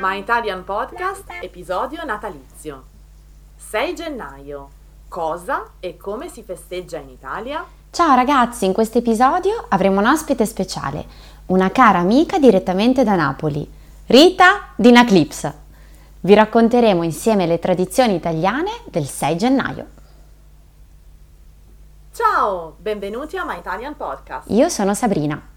My Italian Podcast, episodio natalizio. 6 gennaio. Cosa e come si festeggia in Italia? Ciao ragazzi, in questo episodio avremo un ospite speciale, una cara amica direttamente da Napoli, Rita di Naclips. Vi racconteremo insieme le tradizioni italiane del 6 gennaio. Ciao, benvenuti a My Italian Podcast. Io sono Sabrina.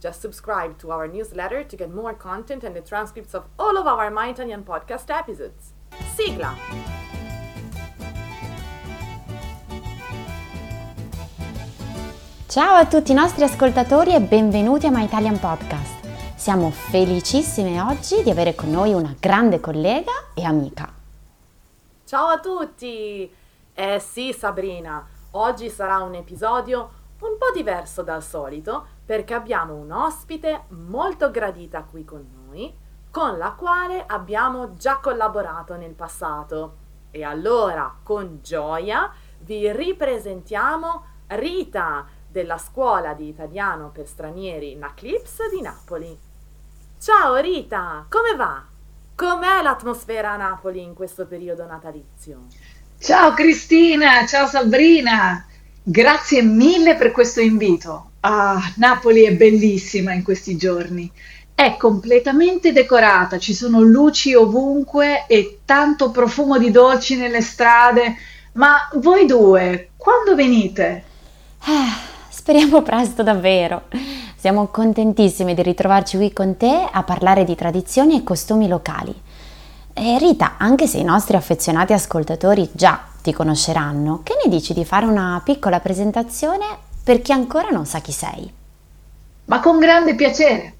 Just subscribe to our newsletter to get more content and the transcripts of all of our My Italian podcast episodes. Sigla! Ciao a tutti i nostri ascoltatori e benvenuti a My Italian Podcast. Siamo felicissime oggi di avere con noi una grande collega e amica. Ciao a tutti! Eh sì, Sabrina, oggi sarà un episodio un po' diverso dal solito perché abbiamo un ospite molto gradita qui con noi, con la quale abbiamo già collaborato nel passato. E allora, con gioia, vi ripresentiamo Rita della scuola di italiano per stranieri Naclips di Napoli. Ciao Rita, come va? Com'è l'atmosfera a Napoli in questo periodo natalizio? Ciao Cristina, ciao Sabrina, grazie mille per questo invito. Ah, Napoli è bellissima in questi giorni. È completamente decorata, ci sono luci ovunque e tanto profumo di dolci nelle strade. Ma voi due, quando venite? Eh, speriamo presto davvero. Siamo contentissimi di ritrovarci qui con te a parlare di tradizioni e costumi locali. E Rita, anche se i nostri affezionati ascoltatori già ti conosceranno, che ne dici di fare una piccola presentazione per chi ancora non sa chi sei? Ma con grande piacere.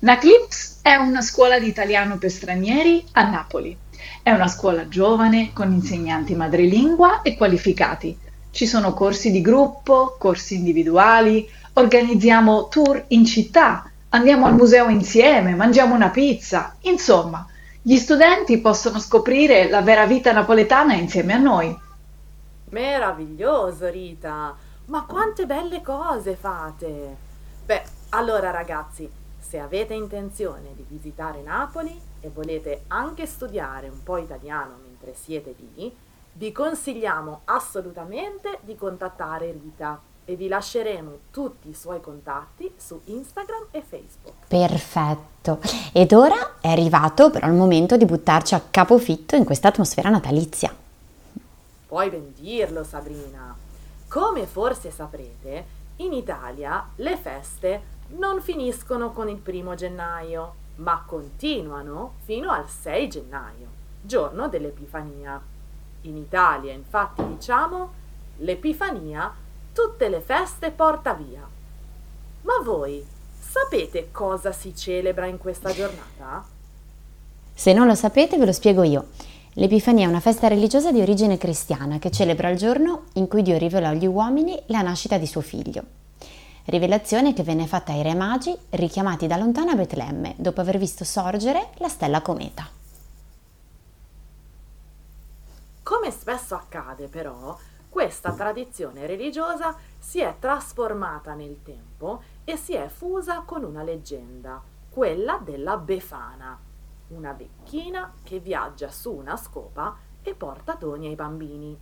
Naclips è una scuola di italiano per stranieri a Napoli. È una scuola giovane con insegnanti madrelingua e qualificati. Ci sono corsi di gruppo, corsi individuali, organizziamo tour in città, andiamo al museo insieme, mangiamo una pizza. Insomma, gli studenti possono scoprire la vera vita napoletana insieme a noi. Meraviglioso, Rita! Ma quante belle cose fate! Beh, allora ragazzi, se avete intenzione di visitare Napoli e volete anche studiare un po' italiano mentre siete lì, vi consigliamo assolutamente di contattare Rita e vi lasceremo tutti i suoi contatti su Instagram e Facebook. Perfetto. Ed ora è arrivato però il momento di buttarci a capofitto in questa atmosfera natalizia. Puoi ben dirlo, Sabrina. Come forse saprete, in Italia le feste non finiscono con il primo gennaio, ma continuano fino al 6 gennaio, giorno dell'Epifania. In Italia, infatti, diciamo l'Epifania tutte le feste porta via. Ma voi sapete cosa si celebra in questa giornata? Se non lo sapete ve lo spiego io. L'Epifania è una festa religiosa di origine cristiana che celebra il giorno in cui Dio rivelò agli uomini la nascita di suo figlio. Rivelazione che venne fatta ai re magi richiamati da lontano a Betlemme dopo aver visto sorgere la stella cometa. Come spesso accade però, questa tradizione religiosa si è trasformata nel tempo e si è fusa con una leggenda, quella della Befana, una vecchina che viaggia su una scopa e porta doni ai bambini.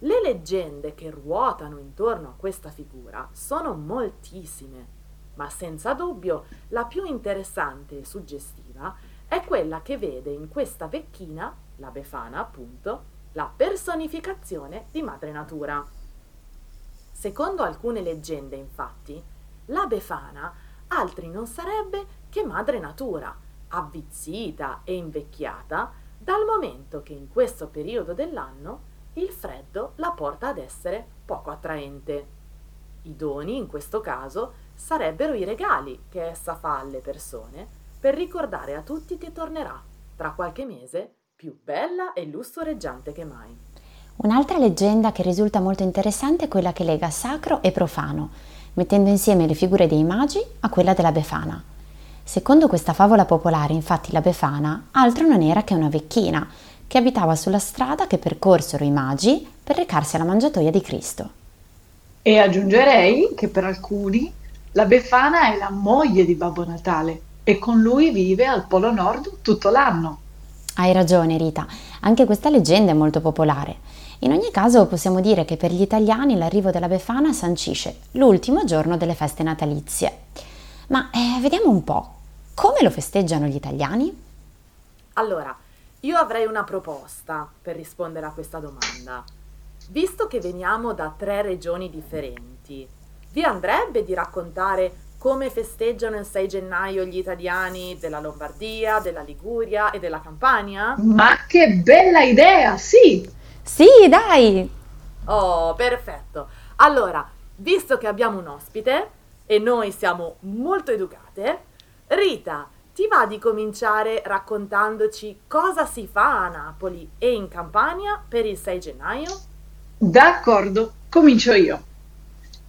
Le leggende che ruotano intorno a questa figura sono moltissime, ma senza dubbio la più interessante e suggestiva è quella che vede in questa vecchina, la Befana appunto, la personificazione di madre natura. Secondo alcune leggende, infatti, la Befana altri non sarebbe che madre natura, avvizzita e invecchiata dal momento che in questo periodo dell'anno il freddo la porta ad essere poco attraente. I doni, in questo caso, sarebbero i regali che essa fa alle persone per ricordare a tutti che tornerà tra qualche mese più bella e lussureggiante che mai. Un'altra leggenda che risulta molto interessante è quella che lega sacro e profano, mettendo insieme le figure dei magi a quella della Befana. Secondo questa favola popolare, infatti, la Befana altro non era che una vecchina che abitava sulla strada che percorsero i magi per recarsi alla mangiatoia di Cristo. E aggiungerei che per alcuni la Befana è la moglie di Babbo Natale e con lui vive al Polo Nord tutto l'anno. Hai ragione Rita, anche questa leggenda è molto popolare. In ogni caso possiamo dire che per gli italiani l'arrivo della Befana sancisce l'ultimo giorno delle feste natalizie. Ma eh, vediamo un po', come lo festeggiano gli italiani? Allora, io avrei una proposta per rispondere a questa domanda. Visto che veniamo da tre regioni differenti, vi andrebbe di raccontare come festeggiano il 6 gennaio gli italiani della Lombardia, della Liguria e della Campania? Ma che bella idea, sì! Sì, dai! Oh, perfetto. Allora, visto che abbiamo un ospite e noi siamo molto educate, Rita, ti va di cominciare raccontandoci cosa si fa a Napoli e in Campania per il 6 gennaio? D'accordo, comincio io.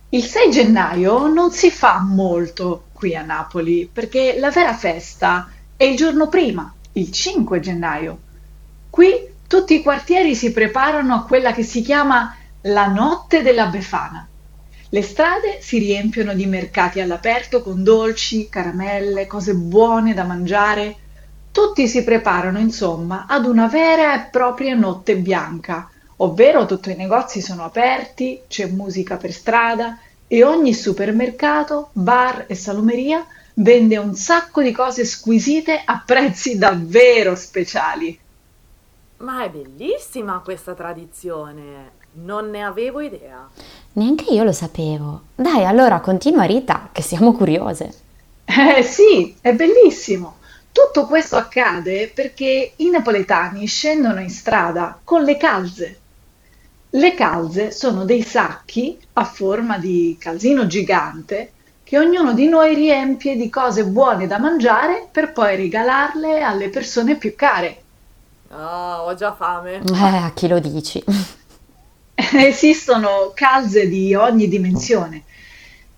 Il 6 gennaio non si fa molto qui a Napoli perché la vera festa è il giorno prima, il 5 gennaio. Qui tutti i quartieri si preparano a quella che si chiama la notte della Befana. Le strade si riempiono di mercati all'aperto con dolci, caramelle, cose buone da mangiare. Tutti si preparano, insomma, ad una vera e propria notte bianca, ovvero tutti i negozi sono aperti, c'è musica per strada e ogni supermercato, bar e salumeria vende un sacco di cose squisite a prezzi davvero speciali. Ma è bellissima questa tradizione, non ne avevo idea. Neanche io lo sapevo. Dai, allora continua Rita, che siamo curiose. Eh sì, è bellissimo. Tutto questo accade perché i napoletani scendono in strada con le calze. Le calze sono dei sacchi a forma di calzino gigante che ognuno di noi riempie di cose buone da mangiare per poi regalarle alle persone più care. Ah, ho già fame. Eh, a chi lo dici? Esistono calze di ogni dimensione.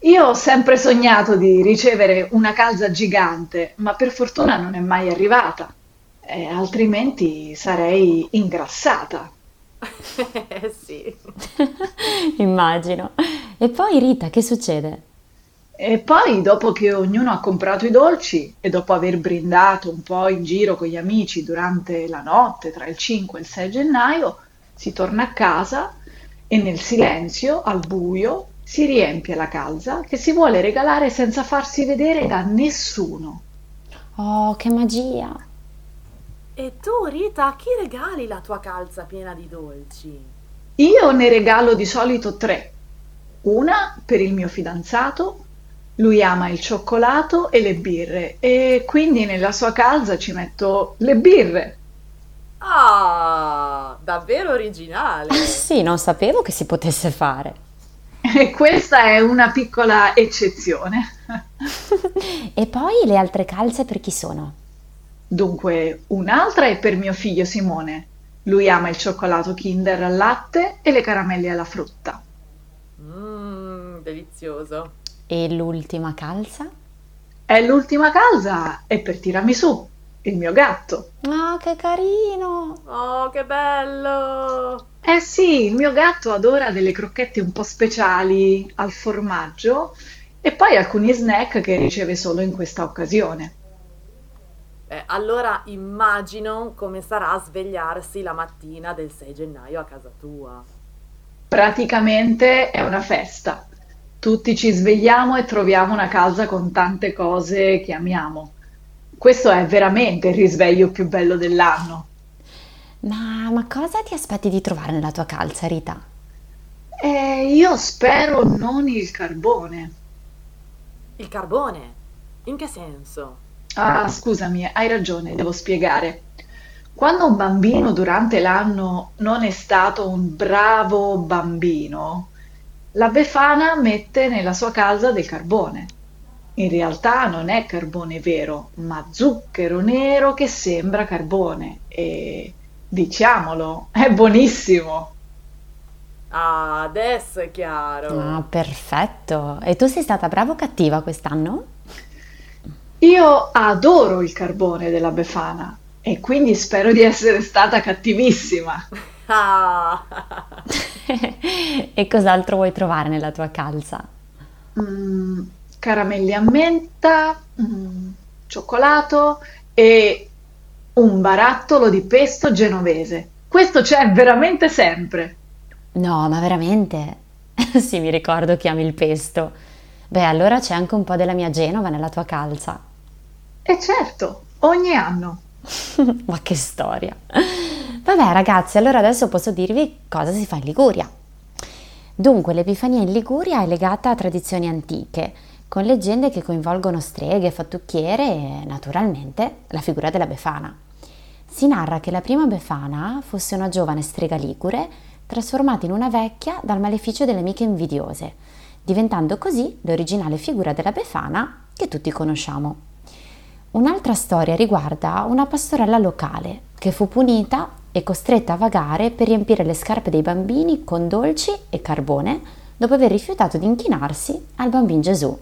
Io ho sempre sognato di ricevere una calza gigante, ma per fortuna non è mai arrivata, eh, altrimenti sarei ingrassata. Sì. Immagino. E poi Rita, che succede? E poi, dopo che ognuno ha comprato i dolci e dopo aver brindato un po' in giro con gli amici durante la notte tra il 5 e il 6 gennaio, si torna a casa e nel silenzio, al buio, si riempie la calza che si vuole regalare senza farsi vedere da nessuno. Oh, che magia! E tu, Rita, a chi regali la tua calza piena di dolci? Io ne regalo di solito tre. Una per il mio fidanzato, lui ama il cioccolato e le birre e quindi nella sua calza ci metto le birre. Ah, davvero originale. Sì, non sapevo che si potesse fare. E questa è una piccola eccezione. E poi le altre calze per chi sono? Dunque, un'altra è per mio figlio Simone. Lui ama il cioccolato Kinder al latte e le caramelle alla frutta. Mmm, delizioso. E l'ultima calza? E l'ultima calza è per Tiramisù, il mio gatto. Oh, che carino! Oh, che bello! Eh sì, il mio gatto adora delle crocchette un po' speciali al formaggio e poi alcuni snack che riceve solo in questa occasione. Eh, allora immagino come sarà svegliarsi la mattina del 6 gennaio a casa tua. Praticamente è una festa. Tutti ci svegliamo e troviamo una casa con tante cose che amiamo. Questo è veramente il risveglio più bello dell'anno. Ma, ma cosa ti aspetti di trovare nella tua calza, Rita? E io spero non il carbone. Il carbone? In che senso? Ah, scusami, hai ragione, devo spiegare. Quando un bambino durante l'anno non è stato un bravo bambino, la Befana mette nella sua calza del carbone. In realtà non è carbone vero, ma zucchero nero che sembra carbone e Diciamolo, è buonissimo. Ah, adesso è chiaro. Ah, perfetto. E tu sei stata brava o cattiva quest'anno? Io adoro il carbone della Befana e quindi spero di essere stata cattivissima. Ah. e cos'altro vuoi trovare nella tua calza? Mm, caramelli a menta, mm, cioccolato e un barattolo di pesto genovese. Questo c'è veramente sempre. No, ma veramente? sì, mi ricordo che ami il pesto. Beh, allora c'è anche un po' della mia Genova nella tua calza. E certo, ogni anno. ma che storia. Vabbè, ragazzi, allora adesso posso dirvi cosa si fa in Liguria. Dunque, l'Epifania in Liguria è legata a tradizioni antiche, con leggende che coinvolgono streghe, fattucchiere e, naturalmente, la figura della Befana. Si narra che la prima Befana fosse una giovane strega ligure trasformata in una vecchia dal maleficio delle amiche invidiose, diventando così l'originale figura della Befana che tutti conosciamo. Un'altra storia riguarda una pastorella locale che fu punita e costretta a vagare per riempire le scarpe dei bambini con dolci e carbone dopo aver rifiutato di inchinarsi al bambino Gesù.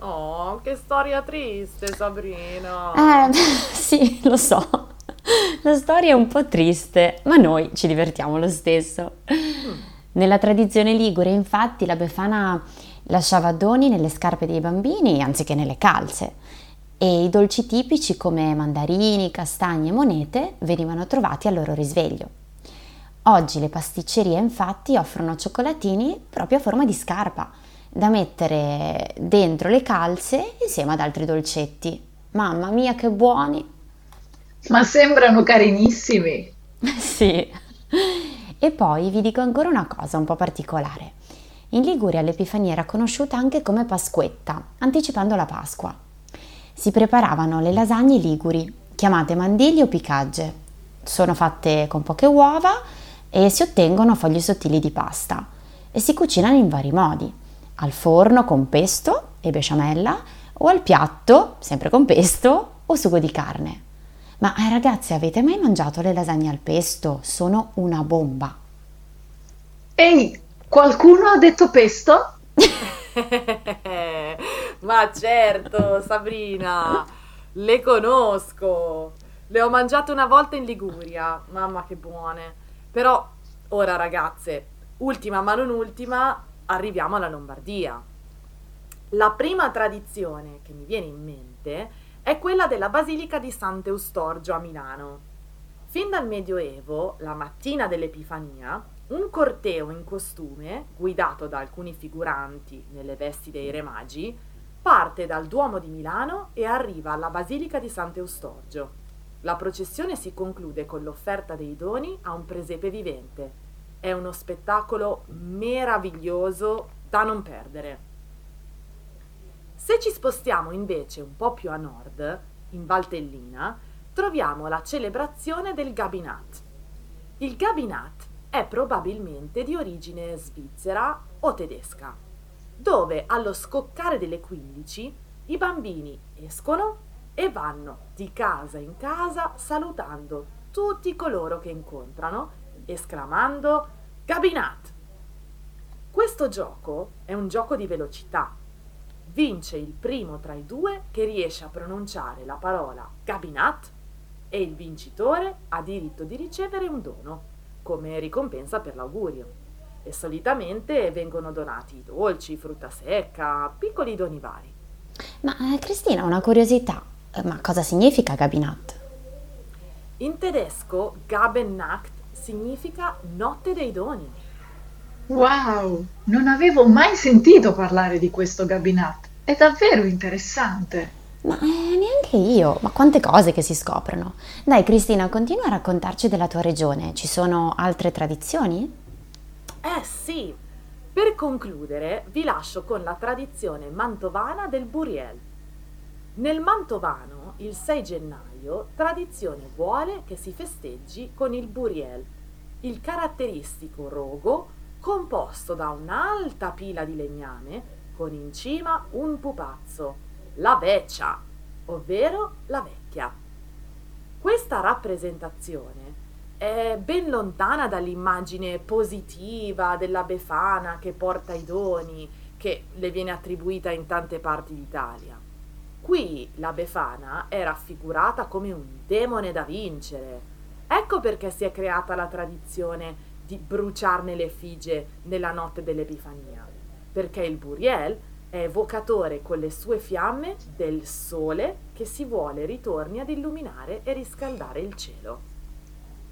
Oh, che storia triste, Sabrina. Eh, sì, lo so. La storia è un po' triste, ma noi ci divertiamo lo stesso. Nella tradizione ligure, infatti, la Befana lasciava doni nelle scarpe dei bambini anziché nelle calze e i dolci tipici come mandarini, castagne e monete venivano trovati al loro risveglio. Oggi le pasticcerie infatti offrono cioccolatini proprio a forma di scarpa da mettere dentro le calze insieme ad altri dolcetti. Mamma mia che buoni! Ma sembrano carinissimi. sì. E poi vi dico ancora una cosa un po' particolare. In Liguria l'Epifania era conosciuta anche come Pasquetta, anticipando la Pasqua. Si preparavano le lasagne liguri, chiamate mandili o picagge. Sono fatte con poche uova e si ottengono fogli sottili di pasta e si cucinano in vari modi, al forno con pesto e besciamella o al piatto, sempre con pesto o sugo di carne. Ma eh, ragazzi, avete mai mangiato le lasagne al pesto? Sono una bomba. Ehi, qualcuno ha detto pesto? Ma certo, Sabrina, le conosco. Le ho mangiate una volta in Liguria. Mamma che buone. Però ora ragazze, ultima ma non ultima, arriviamo alla Lombardia. La prima tradizione che mi viene in mente è quella della Basilica di Sant'Eustorgio a Milano. Fin dal Medioevo, la mattina dell'Epifania, un corteo in costume, guidato da alcuni figuranti nelle vesti dei Re Magi, parte dal Duomo di Milano e arriva alla Basilica di Sant'Eustorgio. La processione si conclude con l'offerta dei doni a un presepe vivente. È uno spettacolo meraviglioso da non perdere. Se ci spostiamo invece un po' più a nord, in Valtellina, troviamo la celebrazione del Gabinat. Il Gabinat è probabilmente di origine svizzera o tedesca, dove allo scoccare delle 15 i bambini escono e vanno di casa in casa salutando tutti coloro che incontrano, esclamando Gabinat. Questo gioco è un gioco di velocità vince il primo tra i due che riesce a pronunciare la parola Gabinat e il vincitore ha diritto di ricevere un dono come ricompensa per l'augurio. E solitamente vengono donati dolci, frutta secca, piccoli doni vari. Ma eh, Cristina, una curiosità, eh, ma cosa significa Gabinat? In tedesco Gabennacht significa notte dei doni. Wow, non avevo mai sentito parlare di questo Gabinat. È davvero interessante. Ma eh, neanche io, ma quante cose che si scoprono. Dai Cristina, continua a raccontarci della tua regione. Ci sono altre tradizioni? Eh sì, per concludere vi lascio con la tradizione mantovana del Buriel. Nel Mantovano, il 6 gennaio, tradizione vuole che si festeggi con il Buriel, il caratteristico rogo composto da un'alta pila di legname con in cima un pupazzo, la veccia, ovvero la vecchia. Questa rappresentazione è ben lontana dall'immagine positiva della Befana che porta i doni, che le viene attribuita in tante parti d'Italia. Qui la Befana è raffigurata come un demone da vincere. Ecco perché si è creata la tradizione di bruciarne l'effigie nella notte dell'Epifania, perché il Buriel è evocatore con le sue fiamme del sole che si vuole ritorni ad illuminare e riscaldare il cielo.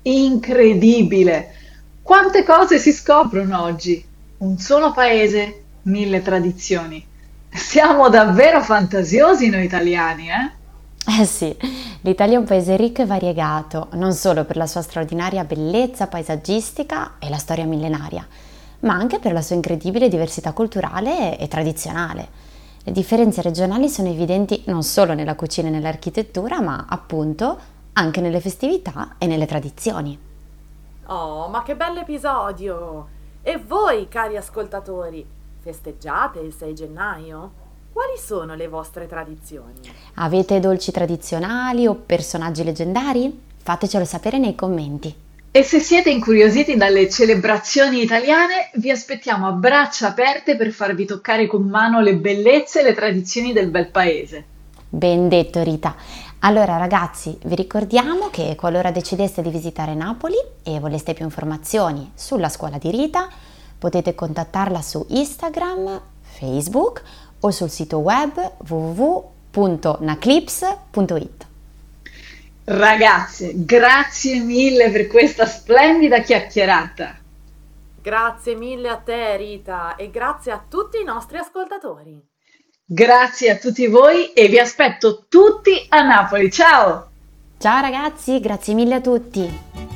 Incredibile! Quante cose si scoprono oggi! Un solo paese, mille tradizioni. Siamo davvero fantasiosi noi italiani, eh? Eh sì, l'Italia è un paese ricco e variegato, non solo per la sua straordinaria bellezza paesaggistica e la storia millenaria, ma anche per la sua incredibile diversità culturale e tradizionale. Le differenze regionali sono evidenti non solo nella cucina e nell'architettura, ma appunto anche nelle festività e nelle tradizioni. Oh, ma che bell'episodio! E voi, cari ascoltatori, festeggiate il 6 gennaio? Quali sono le vostre tradizioni? Avete dolci tradizionali o personaggi leggendari? Fatecelo sapere nei commenti. E se siete incuriositi dalle celebrazioni italiane, vi aspettiamo a braccia aperte per farvi toccare con mano le bellezze e le tradizioni del bel paese. Ben detto Rita. Allora ragazzi, vi ricordiamo che qualora decideste di visitare Napoli e voleste più informazioni sulla scuola di Rita, potete contattarla su Instagram, Facebook o sul sito web www.naclips.it. Ragazze, grazie mille per questa splendida chiacchierata. Grazie mille a te Rita e grazie a tutti i nostri ascoltatori. Grazie a tutti voi e vi aspetto tutti a Napoli. Ciao! Ciao ragazzi, grazie mille a tutti.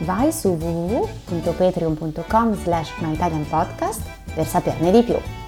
Vai su www.patreon.com slash myitalianpodcast per saperne di più.